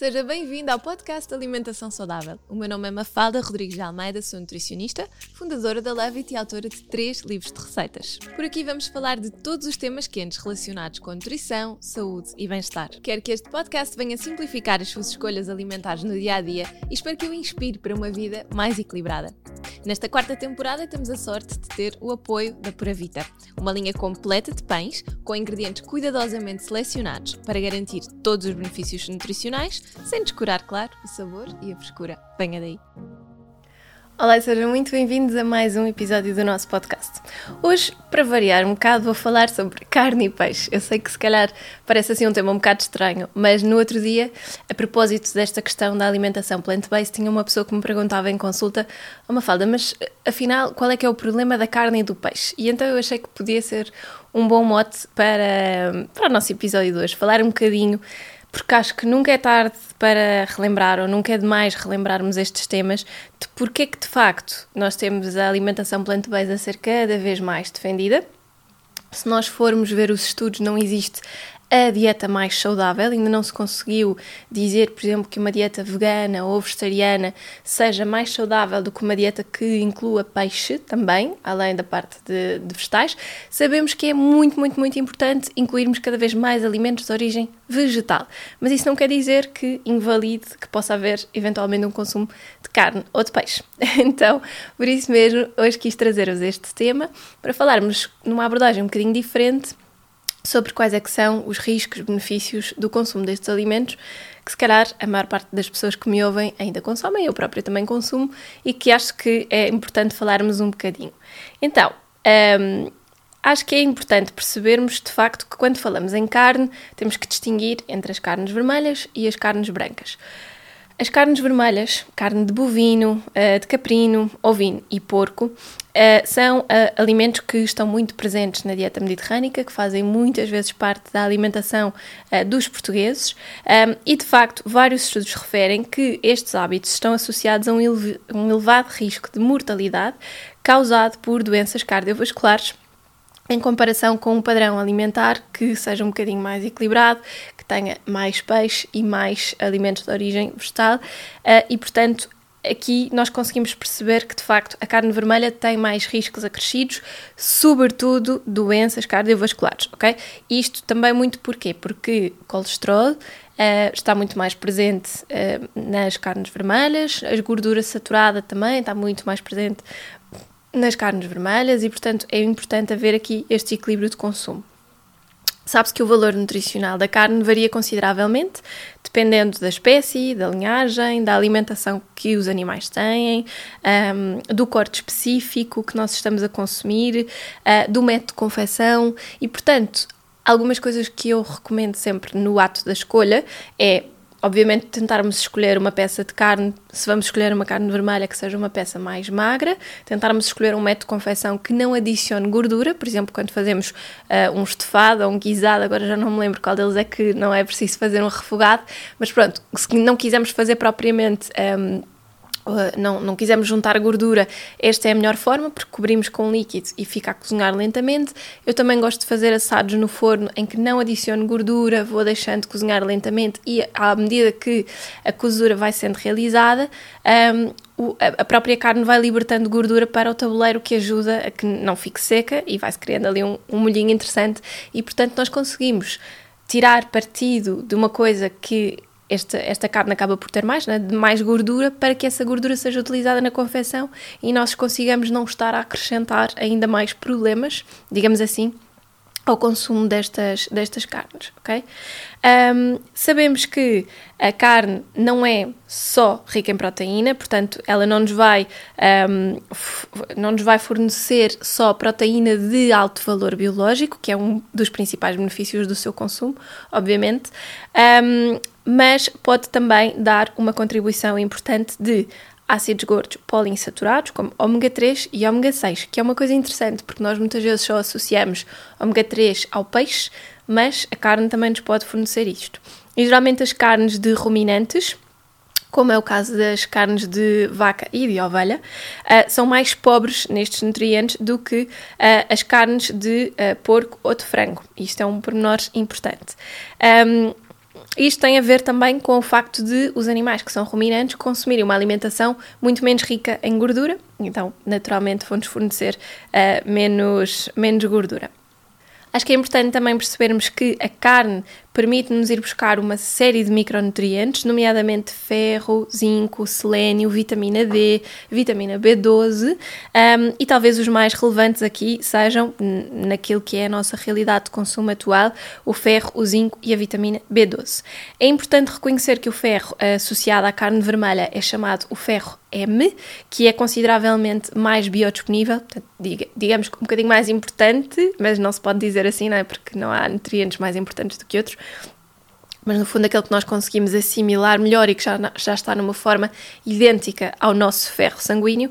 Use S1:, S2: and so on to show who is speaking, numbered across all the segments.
S1: Seja bem-vindo ao podcast Alimentação Saudável. O meu nome é Mafalda Rodrigues de Almeida, sou nutricionista, fundadora da Levit e autora de três livros de receitas. Por aqui vamos falar de todos os temas quentes relacionados com nutrição, saúde e bem-estar. Quero que este podcast venha simplificar as suas escolhas alimentares no dia a dia e espero que o inspire para uma vida mais equilibrada. Nesta quarta temporada temos a sorte de ter o apoio da Pura Vita, uma linha completa de pães com ingredientes cuidadosamente selecionados para garantir todos os benefícios nutricionais sem descurar, claro, o sabor e a frescura. Venha daí! Olá e sejam muito bem-vindos a mais um episódio do nosso podcast. Hoje, para variar um bocado, vou falar sobre carne e peixe. Eu sei que se calhar parece assim um tema um bocado estranho, mas no outro dia, a propósito desta questão da alimentação plant-based, tinha uma pessoa que me perguntava em consulta, uma falda, mas afinal, qual é que é o problema da carne e do peixe? E então eu achei que podia ser um bom mote para, para o nosso episódio de hoje, falar um bocadinho porque acho que nunca é tarde para relembrar ou nunca é demais relembrarmos estes temas de porque é que de facto nós temos a alimentação plant-based a ser cada vez mais defendida. Se nós formos ver os estudos, não existe a dieta mais saudável. Ainda não se conseguiu dizer, por exemplo, que uma dieta vegana ou vegetariana seja mais saudável do que uma dieta que inclua peixe também, além da parte de, de vegetais. Sabemos que é muito, muito, muito importante incluirmos cada vez mais alimentos de origem vegetal. Mas isso não quer dizer que invalide que possa haver eventualmente um consumo de carne ou de peixe. Então, por isso mesmo, hoje quis trazer-vos este tema para falarmos numa abordagem um bocadinho diferente sobre quais é que são os riscos, benefícios do consumo destes alimentos, que se calhar a maior parte das pessoas que me ouvem ainda consomem, eu própria também consumo, e que acho que é importante falarmos um bocadinho. Então, um, acho que é importante percebermos de facto que quando falamos em carne, temos que distinguir entre as carnes vermelhas e as carnes brancas. As carnes vermelhas, carne de bovino, eh, de caprino, ovino e porco, eh, são eh, alimentos que estão muito presentes na dieta mediterrânica, que fazem muitas vezes parte da alimentação dos portugueses, e de facto, vários estudos referem que estes hábitos estão associados a um elevado risco de mortalidade causado por doenças cardiovasculares em comparação com um padrão alimentar que seja um bocadinho mais equilibrado, que tenha mais peixe e mais alimentos de origem vegetal, uh, e portanto aqui nós conseguimos perceber que de facto a carne vermelha tem mais riscos acrescidos, sobretudo doenças cardiovasculares, ok? Isto também muito porquê? Porque colesterol uh, está muito mais presente uh, nas carnes vermelhas, a gordura saturada também está muito mais presente nas carnes vermelhas e, portanto, é importante haver aqui este equilíbrio de consumo. Sabe-se que o valor nutricional da carne varia consideravelmente, dependendo da espécie, da linhagem, da alimentação que os animais têm, um, do corte específico que nós estamos a consumir, uh, do método de confecção e, portanto, algumas coisas que eu recomendo sempre no ato da escolha é obviamente tentarmos escolher uma peça de carne, se vamos escolher uma carne vermelha que seja uma peça mais magra, tentarmos escolher um método de confecção que não adicione gordura, por exemplo, quando fazemos uh, um estofado ou um guisado, agora já não me lembro qual deles é que não é preciso fazer um refogado, mas pronto, se não quisermos fazer propriamente um, Uh, não, não quisermos juntar gordura, esta é a melhor forma porque cobrimos com líquido e fica a cozinhar lentamente. Eu também gosto de fazer assados no forno em que não adiciono gordura, vou deixando de cozinhar lentamente e à medida que a cozura vai sendo realizada, um, a própria carne vai libertando gordura para o tabuleiro que ajuda a que não fique seca e vai-se criando ali um, um molhinho interessante e portanto nós conseguimos tirar partido de uma coisa que esta, esta carne acaba por ter mais, né, de mais gordura, para que essa gordura seja utilizada na confecção e nós consigamos não estar a acrescentar ainda mais problemas, digamos assim, ao consumo destas, destas carnes, ok? Um, sabemos que a carne não é só rica em proteína, portanto, ela não nos vai, um, não nos vai fornecer só proteína de alto valor biológico, que é um dos principais benefícios do seu consumo, obviamente, um, mas pode também dar uma contribuição importante de ácidos gordos poliinsaturados, como ômega 3 e ômega 6, que é uma coisa interessante, porque nós muitas vezes só associamos ômega 3 ao peixe, mas a carne também nos pode fornecer isto. E geralmente as carnes de ruminantes, como é o caso das carnes de vaca e de ovelha, uh, são mais pobres nestes nutrientes do que uh, as carnes de uh, porco ou de frango. Isto é um pormenor importante. Um, isto tem a ver também com o facto de os animais que são ruminantes consumirem uma alimentação muito menos rica em gordura, então naturalmente vão-nos fornecer uh, menos, menos gordura. Acho que é importante também percebermos que a carne permite-nos ir buscar uma série de micronutrientes, nomeadamente ferro, zinco, selênio, vitamina D, vitamina B12, um, e talvez os mais relevantes aqui sejam, naquilo que é a nossa realidade de consumo atual, o ferro, o zinco e a vitamina B12. É importante reconhecer que o ferro associado à carne vermelha é chamado o ferro M, que é consideravelmente mais biodisponível, portanto, digamos que um bocadinho mais importante, mas não se pode dizer assim, não é? Porque não há nutrientes mais importantes do que outros mas no fundo aquele que nós conseguimos assimilar melhor e que já, já está numa forma idêntica ao nosso ferro sanguíneo.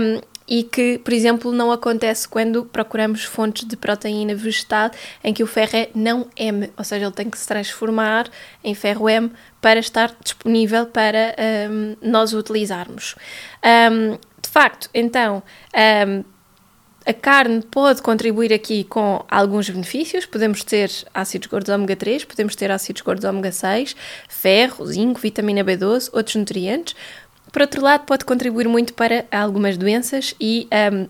S1: Um, e que, por exemplo, não acontece quando procuramos fontes de proteína vegetal em que o ferro é não M, ou seja, ele tem que se transformar em ferro M para estar disponível para um, nós utilizarmos. Um, de facto, então, um, a carne pode contribuir aqui com alguns benefícios. Podemos ter ácidos gordos ômega 3, podemos ter ácidos gordos ômega 6, ferro, zinco, vitamina B12, outros nutrientes. Por outro lado, pode contribuir muito para algumas doenças e um,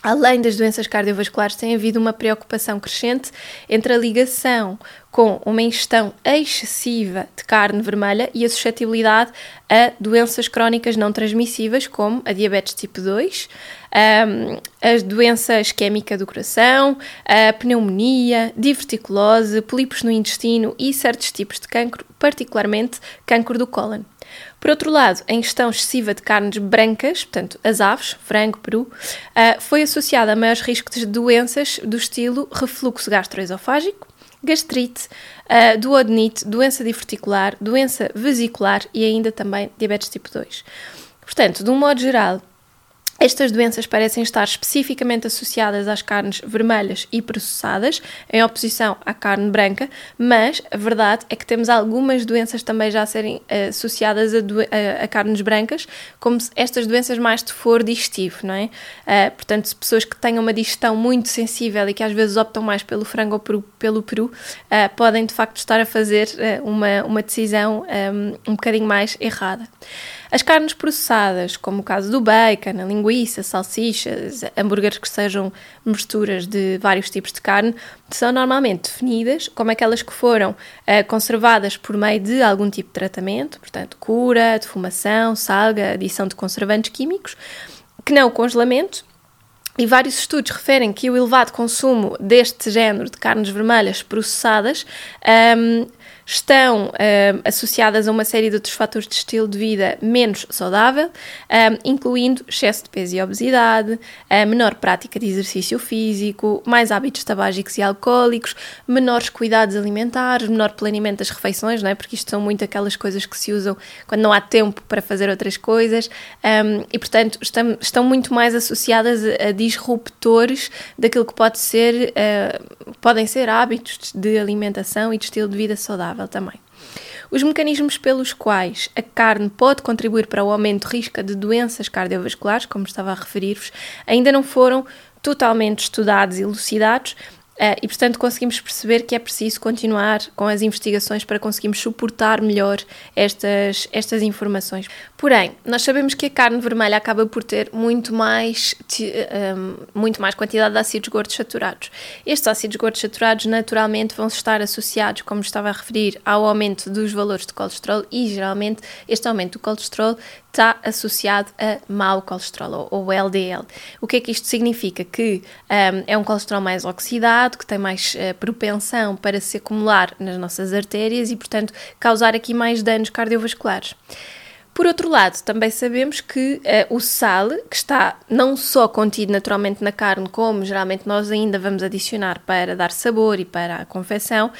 S1: Além das doenças cardiovasculares, tem havido uma preocupação crescente entre a ligação com uma ingestão excessiva de carne vermelha e a suscetibilidade a doenças crónicas não transmissíveis, como a diabetes tipo 2, um, as doenças química do coração, a pneumonia, diverticulose, polipos no intestino e certos tipos de cancro, particularmente cancro do cólon. Por outro lado, a ingestão excessiva de carnes brancas, portanto, as aves, frango, peru, uh, foi associada a maiores riscos de doenças do estilo refluxo gastroesofágico, gastrite, uh, duodenite, doença diverticular, doença vesicular e ainda também diabetes tipo 2. Portanto, de um modo geral, estas doenças parecem estar especificamente associadas às carnes vermelhas e processadas, em oposição à carne branca, mas a verdade é que temos algumas doenças também já a serem uh, associadas a, a, a, carnes brancas, como estas doenças mais de foro digestivo, não é? Uh, portanto, pessoas que tenham uma digestão muito sensível e que às vezes optam mais pelo frango ou pelo, peru, uh, podem de facto estar a fazer uma, uma decisão um, um bocadinho mais errada. As carnes processadas, como o caso do bacon, a linguiça, salsichas, hambúrgueres que sejam misturas de vários tipos de carne, são normalmente definidas como aquelas que foram uh, conservadas por meio de algum tipo de tratamento, portanto, cura, defumação, salga, adição de conservantes químicos, que não o congelamento, e vários estudos referem que o elevado consumo deste género de carnes vermelhas processadas um, estão uh, associadas a uma série de outros fatores de estilo de vida menos saudável, um, incluindo excesso de peso e obesidade, menor prática de exercício físico, mais hábitos tabágicos e alcoólicos, menores cuidados alimentares, menor planeamento das refeições, não é? porque isto são muito aquelas coisas que se usam quando não há tempo para fazer outras coisas, um, e portanto estão, estão muito mais associadas a, a disruptores daquilo que pode ser, uh, podem ser hábitos de alimentação e de estilo de vida saudável saudável também. Os mecanismos pelos quais a carne pode contribuir para o aumento de risco de doenças cardiovasculares, como estava a referir-vos, ainda não foram totalmente estudados e elucidados, Uh, e, portanto, conseguimos perceber que é preciso continuar com as investigações para conseguirmos suportar melhor estas, estas informações. Porém, nós sabemos que a carne vermelha acaba por ter muito mais, um, ehm, muito mais quantidade de ácidos gordos saturados. Estes ácidos gordos saturados, naturalmente, vão estar associados, como estava a referir, ao aumento dos valores de colesterol e, geralmente, este aumento do colesterol está associado a mau colesterol, ou LDL. O que é que isto significa? Que um, é um colesterol mais oxidado, que tem mais uh, propensão para se acumular nas nossas artérias e, portanto, causar aqui mais danos cardiovasculares. Por outro lado, também sabemos que uh, o sal, que está não só contido naturalmente na carne, como geralmente nós ainda vamos adicionar para dar sabor e para a confecção,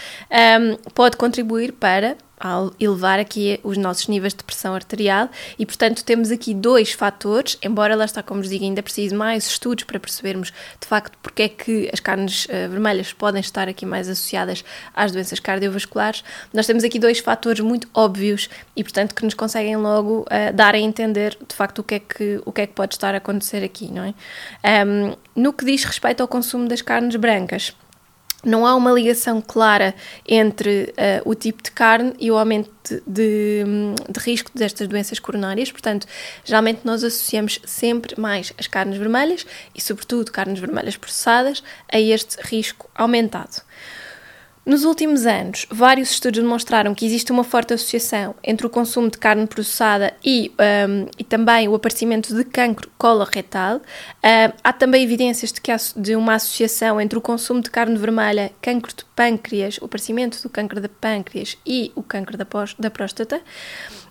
S1: um, pode contribuir para ao elevar aqui os nossos níveis de pressão arterial e, portanto, temos aqui dois fatores, embora lá está, como vos digo, ainda preciso mais estudos para percebermos de facto porque é que as carnes uh, vermelhas podem estar aqui mais associadas às doenças cardiovasculares. Nós temos aqui dois fatores muito óbvios e, portanto, que nos conseguem logo uh, dar a entender de facto o que, é que, o que é que pode estar a acontecer aqui, não é? Um, no que diz respeito ao consumo das carnes brancas, não há uma ligação clara entre uh, o tipo de carne e o aumento de, de, de, risco destas doenças coronárias. Portanto, geralmente nós associamos sempre mais as carnes vermelhas e, sobretudo, carnes vermelhas processadas a este risco aumentado. Nos últimos anos, vários estudos demonstraram que existe uma forte associação entre o consumo de carne processada e, um, e também o aparecimento de cancro coloretal. Uh, há também evidências de, que há, de uma associação entre o consumo de carne vermelha, cancro de pâncreas, o aparecimento do cancro de pâncreas e o cancro da, da próstata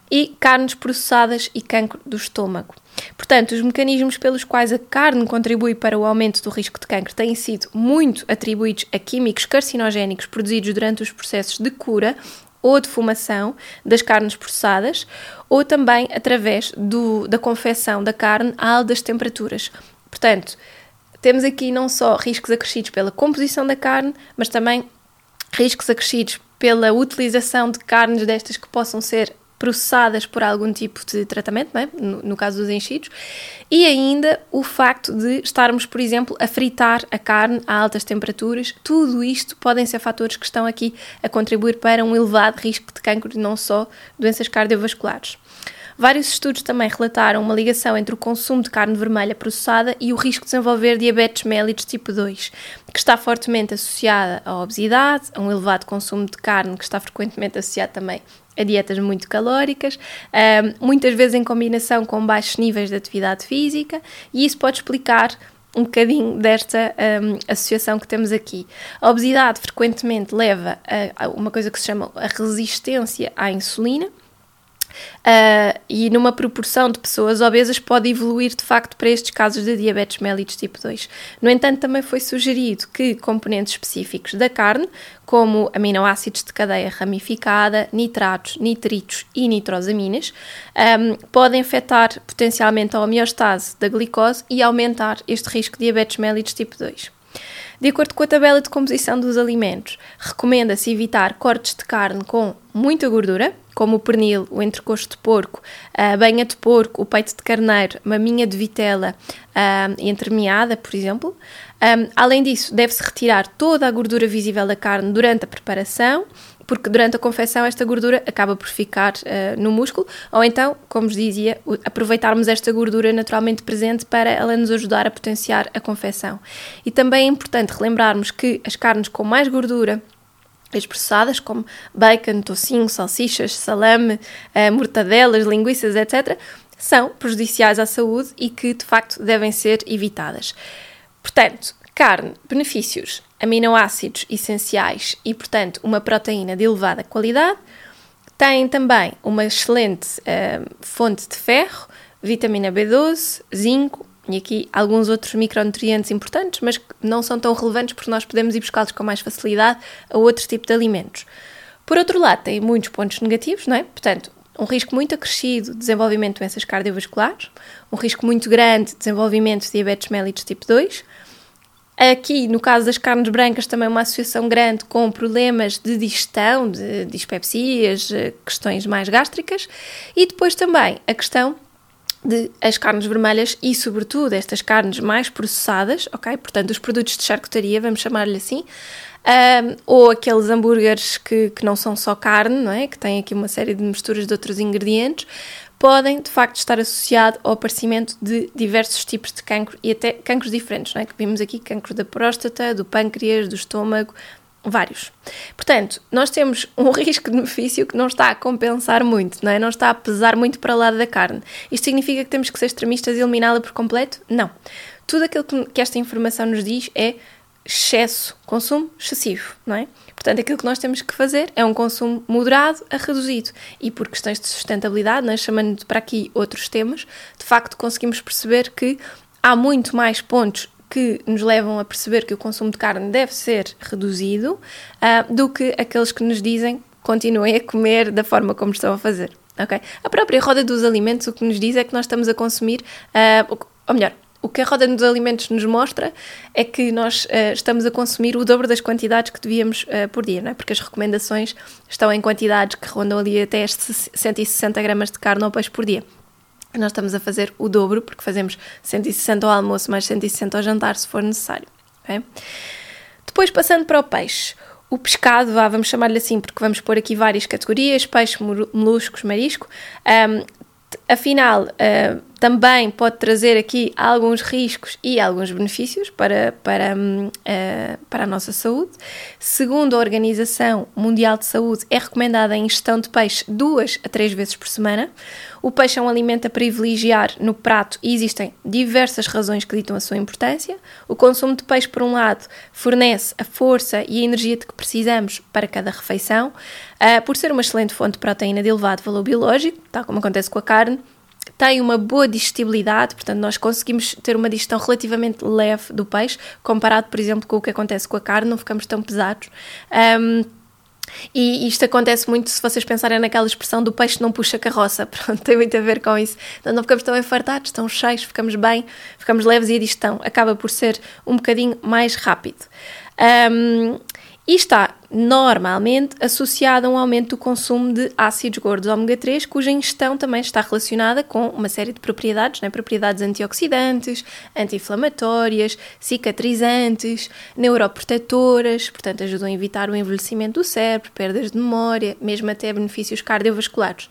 S1: e carnes processadas e cancro do estômago. Portanto, os mecanismos pelos quais a carne contribui para o aumento do risco de cancro têm sido muito atribuídos a químicos carcinogénicos produzidos durante os processos de cura ou de fumação das carnes processadas, ou também através do, da confecção da carne a altas temperaturas. Portanto, temos aqui não só riscos acrescidos pela composição da carne, mas também riscos acrescidos pela utilização de carnes destas que possam ser processadas por algum tipo de tratamento, é? no, no, caso dos enchidos, e ainda o facto de estarmos, por exemplo, a fritar a carne a altas temperaturas, tudo isto podem ser fatores que estão aqui a contribuir para um elevado risco de cancro e não só doenças cardiovasculares. Vários estudos também relataram uma ligação entre o consumo de carne vermelha processada e o risco de desenvolver diabetes mellitus tipo 2, que está fortemente associada à obesidade, a um elevado consumo de carne, que está frequentemente associado também a dietas muito calóricas, muitas vezes em combinação com baixos níveis de atividade física, e isso pode explicar um bocadinho desta um, associação que temos aqui. A obesidade frequentemente leva a, a uma coisa que se chama a resistência à insulina, uh, e numa proporção de pessoas obesas pode evoluir de facto para estes casos de diabetes mellitus tipo 2. No entanto, também foi sugerido que componentes específicos da carne, como aminoácidos de cadeia ramificada, nitratos, nitritos e nitrosaminas, um, podem afetar potencialmente a homeostase da glicose e aumentar este risco de diabetes mellitus tipo 2. De acordo com a tabela de composição dos alimentos, recomenda-se evitar cortes de carne com muita gordura, como o pernil, o entrecosto de porco, a banha de porco, o peito de carneiro, maminha de vitela uh, entremeada, por exemplo. Um, além disso, deve-se retirar toda a gordura visível da carne durante a preparação, porque durante a confecção esta gordura acaba por ficar uh, no músculo, ou então, como dizia, aproveitarmos esta gordura naturalmente presente para ela nos ajudar a potenciar a confecção. E também é importante relembrarmos que as carnes com mais gordura as processadas, como bacon, tocinho, salsichas, salame, eh, mortadelas, linguiças, etc., são prejudiciais à saúde e que de facto devem ser evitadas. Portanto, carne, benefícios, aminoácidos essenciais e, portanto, uma proteína de elevada qualidade. Tem também uma excelente uh, fonte de ferro, vitamina B12, zinco, e aqui alguns outros micronutrientes importantes, mas que não são tão relevantes porque nós podemos ir buscá-los com mais facilidade a outro tipo de alimentos. Por outro lado, tem muitos pontos negativos, não é? Portanto, um risco muito acrescido de desenvolvimento de doenças cardiovasculares, um risco muito grande de desenvolvimento de diabetes mellitus tipo 2. Aqui, no caso das carnes brancas, também uma associação grande com problemas de digestão, de dispepsias, questões mais gástricas. E depois também a questão de as carnes vermelhas e, sobretudo, estas carnes mais processadas, ok? Portanto, os produtos de charcutaria, vamos chamar-lhe assim, um, ou aqueles hambúrgueres que, que não são só carne, não é? Que têm aqui uma série de misturas de outros ingredientes, podem de facto estar associados ao aparecimento de diversos tipos de cancro e até cancros diferentes, não é? Que vimos aqui cancro da próstata, do pâncreas, do estômago, vários. Portanto, nós temos um risco-benefício que não está a compensar muito, não é? Não está a pesar muito para o lado da carne. Isto significa que temos que ser extremistas e eliminá-la por completo? Não. Tudo aquilo que esta informação nos diz é excesso, consumo excessivo, não é? Portanto, aquilo que nós temos que fazer é um consumo moderado a reduzido. E por questões de sustentabilidade, nós é? chamando para aqui outros temas, de facto conseguimos perceber que há muito mais pontos que nos levam a perceber que o consumo de carne deve ser reduzido uh, do que aqueles que nos dizem continuem a comer da forma como estão a fazer. Okay? A própria roda dos alimentos o que nos diz é que nós estamos a consumir, uh, ou melhor, o que a roda dos alimentos nos mostra é que nós uh, estamos a consumir o dobro das quantidades que devíamos uh, por dia, não é? Porque as recomendações estão em quantidades que rondam ali até 160 gramas de carne ou peixe por dia nós estamos a fazer o dobro, porque fazemos 160 ao almoço mais 160 ao jantar, se for necessário. Okay? Depois, passando para o peixe. O pescado, vamos chamar-lhe assim, porque vamos pôr aqui várias categorias: peixe, moluscos, marisco. Um, afinal, uh, também pode trazer aqui alguns riscos e alguns benefícios para, para, uh, para a nossa saúde. Segundo a Organização Mundial de Saúde, é recomendada a ingestão de peixe duas a três vezes por semana. O peixe é um alimento a privilegiar no prato e existem diversas razões que ditam a sua importância. O consumo de peixe, por um lado, fornece a força e a energia de que precisamos para cada refeição, uh, por ser uma excelente fonte de proteína de elevado valor biológico, tal como acontece com a carne tem uma boa digestibilidade, portanto, nós conseguimos ter uma digestão relativamente leve do peixe, comparado, por exemplo, com o que acontece com a carne, não ficamos tão pesados. Um, e isto acontece muito se vocês pensarem naquela expressão do peixe não puxa carroça, pronto, tem muito a ver com isso. Então não ficamos tão enfartados, tão cheios, ficamos bem, ficamos leves e a digestão acaba por ser um bocadinho mais rápido. Um, e está normalmente associada a um aumento do consumo de ácidos gordos ômega 3, cuja ingestão também está relacionada com uma série de propriedades, né? propriedades antioxidantes, anti-inflamatórias, cicatrizantes, neuroprotetoras, portanto ajudam a evitar o envelhecimento do cérebro, perdas de memória, mesmo até benefícios cardiovasculares.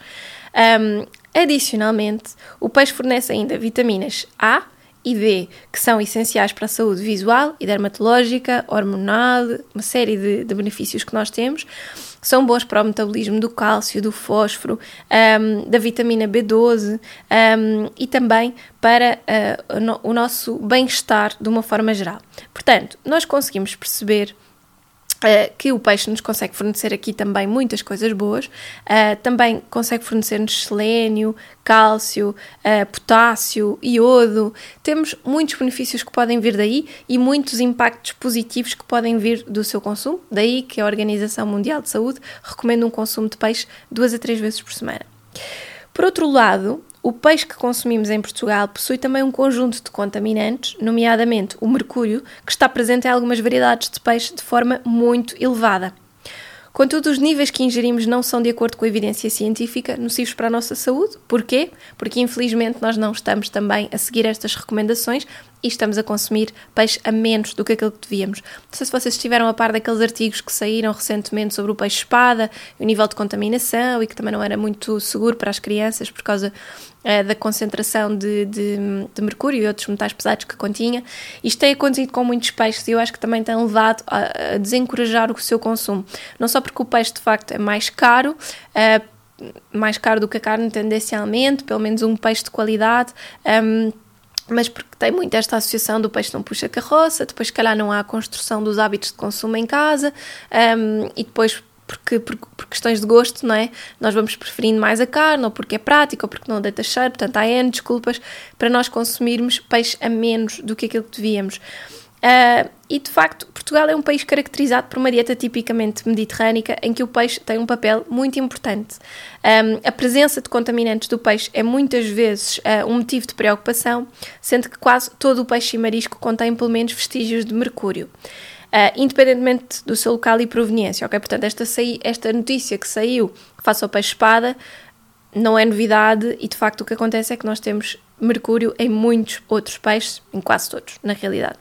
S1: Um, adicionalmente, o peixe fornece ainda vitaminas A, e D, que são essenciais para a saúde visual e dermatológica, hormonal, uma série de, de benefícios que nós temos. São bons para o metabolismo do cálcio, do fósforo, um, da vitamina B12 um, e também para uh, o, no, o nosso bem-estar de uma forma geral. Portanto, nós conseguimos perceber Uh, que o peixe nos consegue fornecer aqui também muitas coisas boas, uh, também consegue fornecer-nos selênio, cálcio, uh, potássio, iodo. Temos muitos benefícios que podem vir daí e muitos impactos positivos que podem vir do seu consumo. Daí que a Organização Mundial de Saúde recomenda um consumo de peixe duas a três vezes por semana. Por outro lado, o peixe que consumimos em Portugal possui também um conjunto de contaminantes, nomeadamente o mercúrio, que está presente em algumas variedades de peixe de forma muito elevada. Contudo, os níveis que ingerimos não são de acordo com a evidência científica nocivos para a nossa saúde. Porquê? Porque infelizmente nós não estamos também a seguir estas recomendações e estamos a consumir peixe a menos do que aquilo que devíamos. Não sei se vocês estiveram a par daqueles artigos que saíram recentemente sobre o peixe-espada, o nível de contaminação e que também não era muito seguro para as crianças por causa uh, da concentração de, de, de, mercúrio e outros metais pesados que continha. Isto tem acontecido com muitos peixes e eu acho que também tem levado a, a desencorajar o seu consumo. Não só porque o peixe de facto é mais caro, uh, mais caro do que a carne tendencialmente, pelo menos um peixe de qualidade. Um, mas porque tem muito esta associação do peixe não puxa carroça, depois, se calhar, não há a construção dos hábitos de consumo em casa, um, e depois, porque, por, por, questões de gosto, não é? Nós vamos preferindo mais a carne, ou porque é prático, ou porque não deita cheiro, portanto, há N desculpas para nós consumirmos peixe a menos do que aquilo que devíamos. Uh, e de facto, Portugal é um país caracterizado por uma dieta tipicamente mediterrânica em que o peixe tem um papel muito importante. Um, a presença de contaminantes do peixe é muitas vezes uh, um motivo de preocupação, sendo que quase todo o peixe e marisco contém pelo menos vestígios de mercúrio. Uh, independentemente do seu local e proveniência, ok? Portanto, esta, esta notícia que saiu face ao peixe-espada não é novidade e de facto o que acontece é que nós temos mercúrio em muitos outros peixes, em quase todos, na realidade.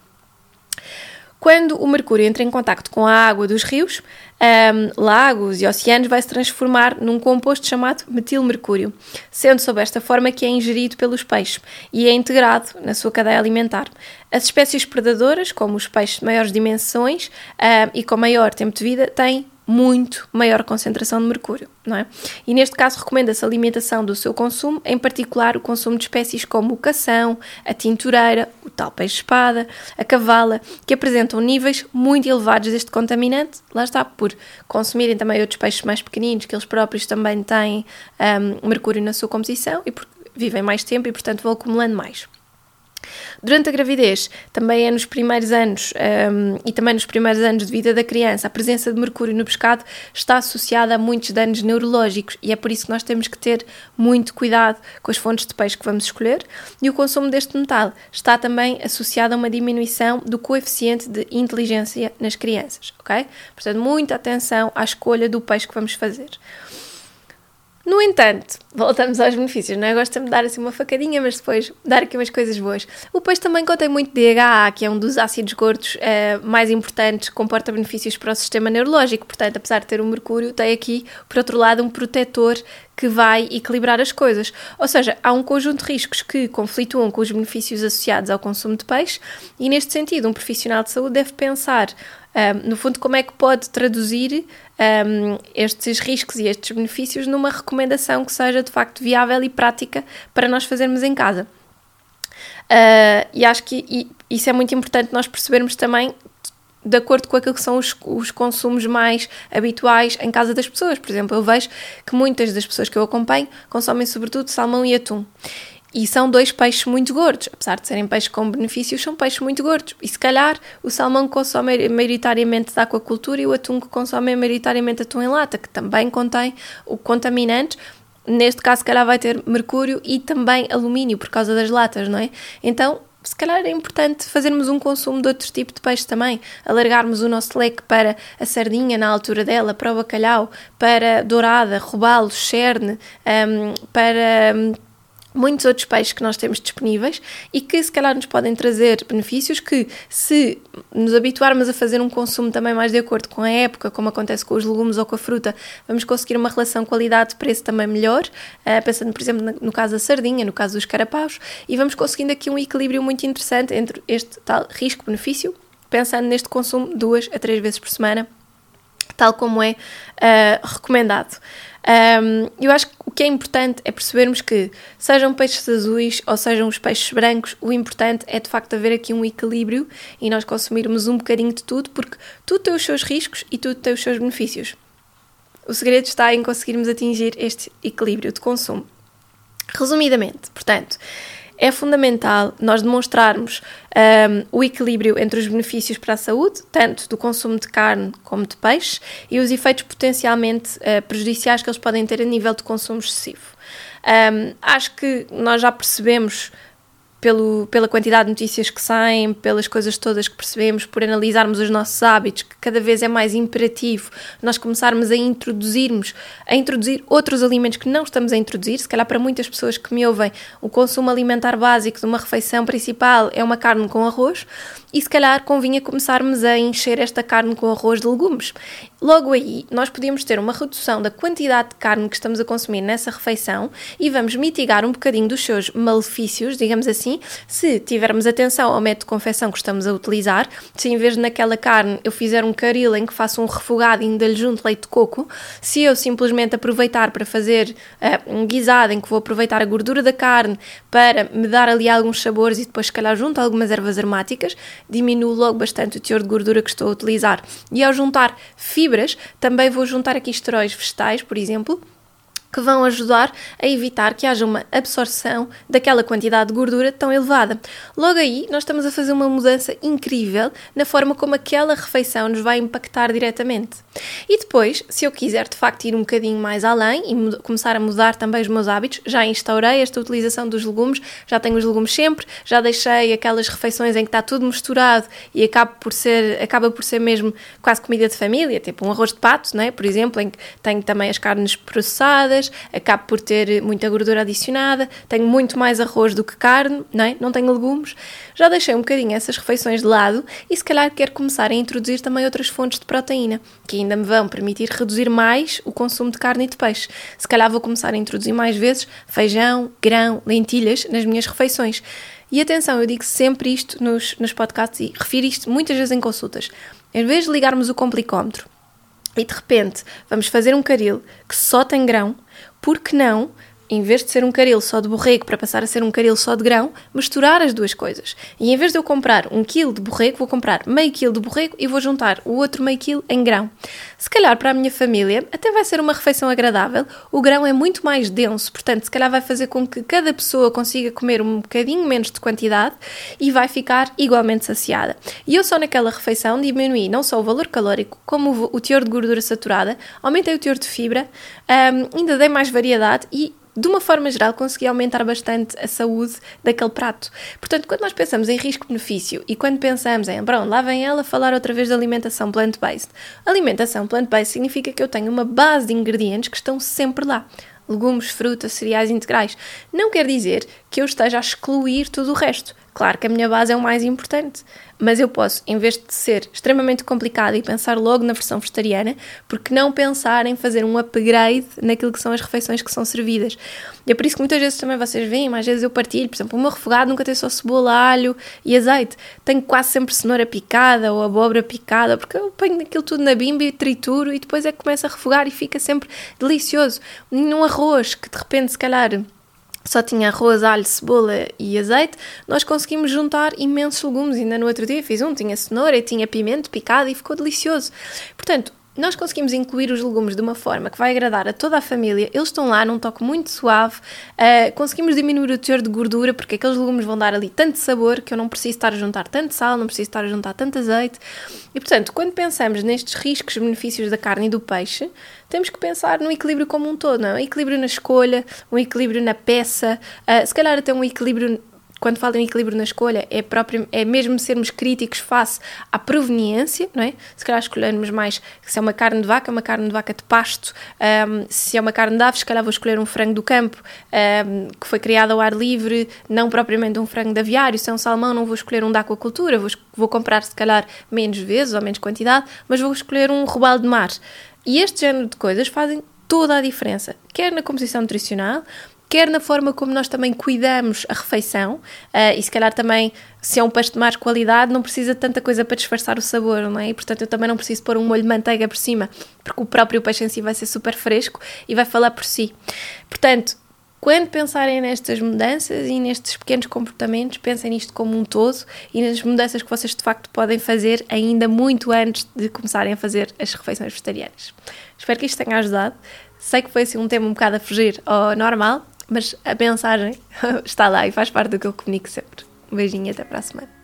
S1: Quando o mercúrio entra em contacto com a água dos rios, um, lagos e oceanos, vai se transformar num composto chamado metilmercúrio, sendo sob esta forma que é ingerido pelos peixes e é integrado na sua cadeia alimentar. As espécies predadoras, como os peixes de maiores dimensões um, e com maior tempo de vida, têm muito maior concentração de mercúrio, não é? E neste caso recomenda-se a limitação do seu consumo, em particular o consumo de espécies como o cação, a tintureira, o tal peixe-espada, a cavala, que apresentam níveis muito elevados deste contaminante, lá está, por consumirem também outros peixes mais pequeninos, que eles próprios também têm um, mercúrio na sua composição e vivem mais tempo e, portanto, vão acumulando mais. Durante a gravidez, também é nos primeiros anos um, e também nos primeiros anos de vida da criança, a presença de mercúrio no pescado está associada a muitos danos neurológicos e é por isso que nós temos que ter muito cuidado com as fontes de peixe que vamos escolher. E o consumo deste metal está também associado a uma diminuição do coeficiente de inteligência nas crianças, ok? Portanto, muita atenção à escolha do peixe que vamos fazer. No entanto, voltamos aos benefícios, não é? Gosto de dar assim uma facadinha, mas depois dar aqui umas coisas boas. O peixe também contém muito DHA, que é um dos ácidos gordos uh, mais importantes, comporta benefícios para o sistema neurológico. Portanto, apesar de ter o mercúrio, tem aqui, por outro lado, um protetor que vai equilibrar as coisas. Ou seja, há um conjunto de riscos que conflituam com os benefícios associados ao consumo de peixe, e neste sentido, um profissional de saúde deve pensar um, no fundo, como é que pode traduzir um, estes riscos e estes benefícios numa recomendação que seja de facto viável e prática para nós fazermos em casa. Uh, e acho que e, isso é muito importante nós percebermos também de acordo com aquilo que são os, os, consumos mais habituais em casa das pessoas. Por exemplo, eu vejo que muitas das pessoas que eu acompanho consomem sobretudo salmão e atum. E são dois peixes muito gordos, apesar de serem peixes com benefícios, são peixes muito gordos. E se calhar o salmão que consome maioritariamente da aquacultura e o atum que consome é maioritariamente atum em lata, que também contém o contaminante. Neste caso, se calhar vai ter mercúrio e também alumínio por causa das latas, não é? Então, se calhar é importante fazermos um consumo de outro tipo de peixe também, alargarmos o nosso leque para a sardinha na altura dela, para o bacalhau, para dourada, robalo, cherne, um, para hum, muitos outros peixes que nós temos disponíveis e que se calhar nos podem trazer benefícios que se nos habituarmos a fazer um consumo também mais de acordo com a época, como acontece com os legumes ou com a fruta, vamos conseguir uma relação qualidade-preço também melhor, uh, pensando por exemplo no caso da sardinha, no caso dos carapaus, e vamos conseguindo aqui um equilíbrio muito interessante entre este tal risco-benefício, pensando neste consumo duas a três vezes por semana, tal como é uh, recomendado. Um, eu acho que que é importante é percebermos que, sejam peixes azuis ou sejam os peixes brancos, o importante é de facto haver aqui um equilíbrio e nós consumirmos um bocadinho de tudo, porque tudo tem os seus riscos e tudo tem os seus benefícios. O segredo está em conseguirmos atingir este equilíbrio de consumo. Resumidamente, portanto, é fundamental nós demonstrarmos um, o equilíbrio entre os benefícios para a saúde, tanto do consumo de carne como de peixe, e os efeitos potencialmente uh, prejudiciais que eles podem ter a nível de consumo excessivo. Um, acho que nós já percebemos pelo, pela quantidade de notícias que saem, pelas coisas todas que percebemos, por analisarmos os nossos hábitos, que cada vez é mais imperativo nós começarmos a introduzirmos, a introduzir outros alimentos que não estamos a introduzir. Se calhar para muitas pessoas que me ouvem, o consumo alimentar básico de uma refeição principal é uma carne com arroz e se calhar convinha começarmos a encher esta carne com arroz de legumes. Logo aí, nós podíamos ter uma redução da quantidade de carne que estamos a consumir nessa refeição e vamos mitigar um bocadinho dos seus malefícios, digamos assim, se tivermos atenção ao método de confecção que estamos a utilizar. Se em vez de naquela carne eu fizer um caril em que faço um refogado e ainda lhe junto leite de coco, se eu simplesmente aproveitar para fazer uh, um guisado em que vou aproveitar a gordura da carne para me dar ali alguns sabores e depois, se calhar, junto algumas ervas aromáticas, diminuo logo bastante o teor de gordura que estou a utilizar. E ao juntar fibras, também vou juntar aqui esteróis vegetais, por exemplo, que vão ajudar a evitar que haja uma absorção daquela quantidade de gordura tão elevada. Logo aí, nós estamos a fazer uma mudança incrível na forma como aquela refeição nos vai impactar diretamente. E depois, se eu quiser de facto ir um bocadinho mais além e começar a mudar também os meus hábitos, já instaurei esta utilização dos legumes, já tenho os legumes sempre, já deixei aquelas refeições em que está tudo misturado e acaba por ser, acaba por ser mesmo quase comida de família, tipo um arroz de pato, não é? por exemplo, em que tenho também as carnes processadas acabo por ter muita gordura adicionada, tenho muito mais arroz do que carne, não, é? não tenho legumes. Já deixei um bocadinho essas refeições de lado e se calhar quero começar a introduzir também outras fontes de proteína, que ainda me vão permitir reduzir mais o consumo de carne e de peixe. Se calhar vou começar a introduzir mais vezes feijão, grão, lentilhas nas minhas refeições. E atenção, eu digo sempre isto nos, nos podcasts e refiro isto muitas vezes em consultas. Em vez de ligarmos o complicómetro e de repente vamos fazer um caril que só tem grão, por que não em vez de ser um caril só de borrego para passar a ser um caril só de grão, misturar as duas coisas. E em vez de eu comprar um quilo de borrego, vou comprar meio quilo de borrego e vou juntar o outro meio quilo em grão. Se calhar para a minha família até vai ser uma refeição agradável, o grão é muito mais denso, portanto se calhar vai fazer com que cada pessoa consiga comer um bocadinho menos de quantidade e vai ficar igualmente saciada. E eu só naquela refeição diminuí não só o valor calórico, como o teor de gordura saturada, aumentei o teor de fibra, um, ainda dei mais variedade e de uma forma geral, consegui aumentar bastante a saúde daquele prato. Portanto, quando nós pensamos em risco-benefício e quando pensamos em, pronto, lá vem ela falar outra vez de alimentação plant-based. Alimentação plant-based significa que eu tenho uma base de ingredientes que estão sempre lá. legumes, frutas, cereais integrais. Não quer dizer que eu esteja a excluir tudo o resto. Claro que a minha base é o mais importante, mas eu posso, em vez de ser extremamente complicado e pensar logo na versão vegetariana, porque não pensar em fazer um upgrade naquilo que são as refeições que são servidas? É por isso que muitas vezes também vocês veem, mais vezes eu partilho, por exemplo, o meu refogado nunca tem só cebola, alho e azeite, tenho quase sempre cenoura picada ou abóbora picada, porque eu ponho aquilo tudo na bimba e trituro e depois é que começo a refogar e fica sempre delicioso. Num arroz que de repente, se calhar só tinha arroz, alho, cebola e azeite, nós conseguimos juntar imensos legumes. Ainda no outro dia fiz um, tinha cenoura e tinha pimento picado e ficou delicioso. Portanto, nós conseguimos incluir os legumes de uma forma que vai agradar a toda a família, eles estão lá num toque muito suave, uh, conseguimos diminuir o teor de gordura, porque aqueles legumes vão dar ali tanto sabor que eu não preciso estar a juntar tanto sal, não preciso estar a juntar tanto azeite. E portanto, quando pensamos nestes riscos benefícios da carne e do peixe, temos que pensar no equilíbrio como um todo, não é? Um equilíbrio na escolha, um equilíbrio na peça, uh, se calhar até um equilíbrio quando falo em equilíbrio na escolha, é, próprio, é mesmo sermos críticos face à proveniência, não é? Se calhar escolhermos mais se é uma carne de vaca, uma carne de vaca de pasto, um, se é uma carne de aves, se calhar vou escolher um frango do campo um, que foi criado ao ar livre, não propriamente um frango de aviário, se é um salmão, não vou escolher um da aquacultura, vou, vou comprar se calhar menos vezes ou menos quantidade, mas vou escolher um robalo de mar. E este género de coisas fazem toda a diferença, quer na composição nutricional, quer na forma como nós também cuidamos a refeição, uh, e se calhar também, se é um peixe de mais qualidade, não precisa de tanta coisa para disfarçar o sabor, não é? E portanto eu também não preciso pôr um molho de manteiga por cima, porque o próprio peixe em si vai ser super fresco e vai falar por si. Portanto, quando pensarem nestas mudanças e nestes pequenos comportamentos, pensem nisto como um todo e nas mudanças que vocês de facto podem fazer ainda muito antes de começarem a fazer as refeições vegetarianas. Espero que isto tenha ajudado. Sei que foi assim um tema um bocado a fugir ao normal, mas a mensagem está lá e faz parte do que eu comunico sempre. Um beijinho e até para a semana.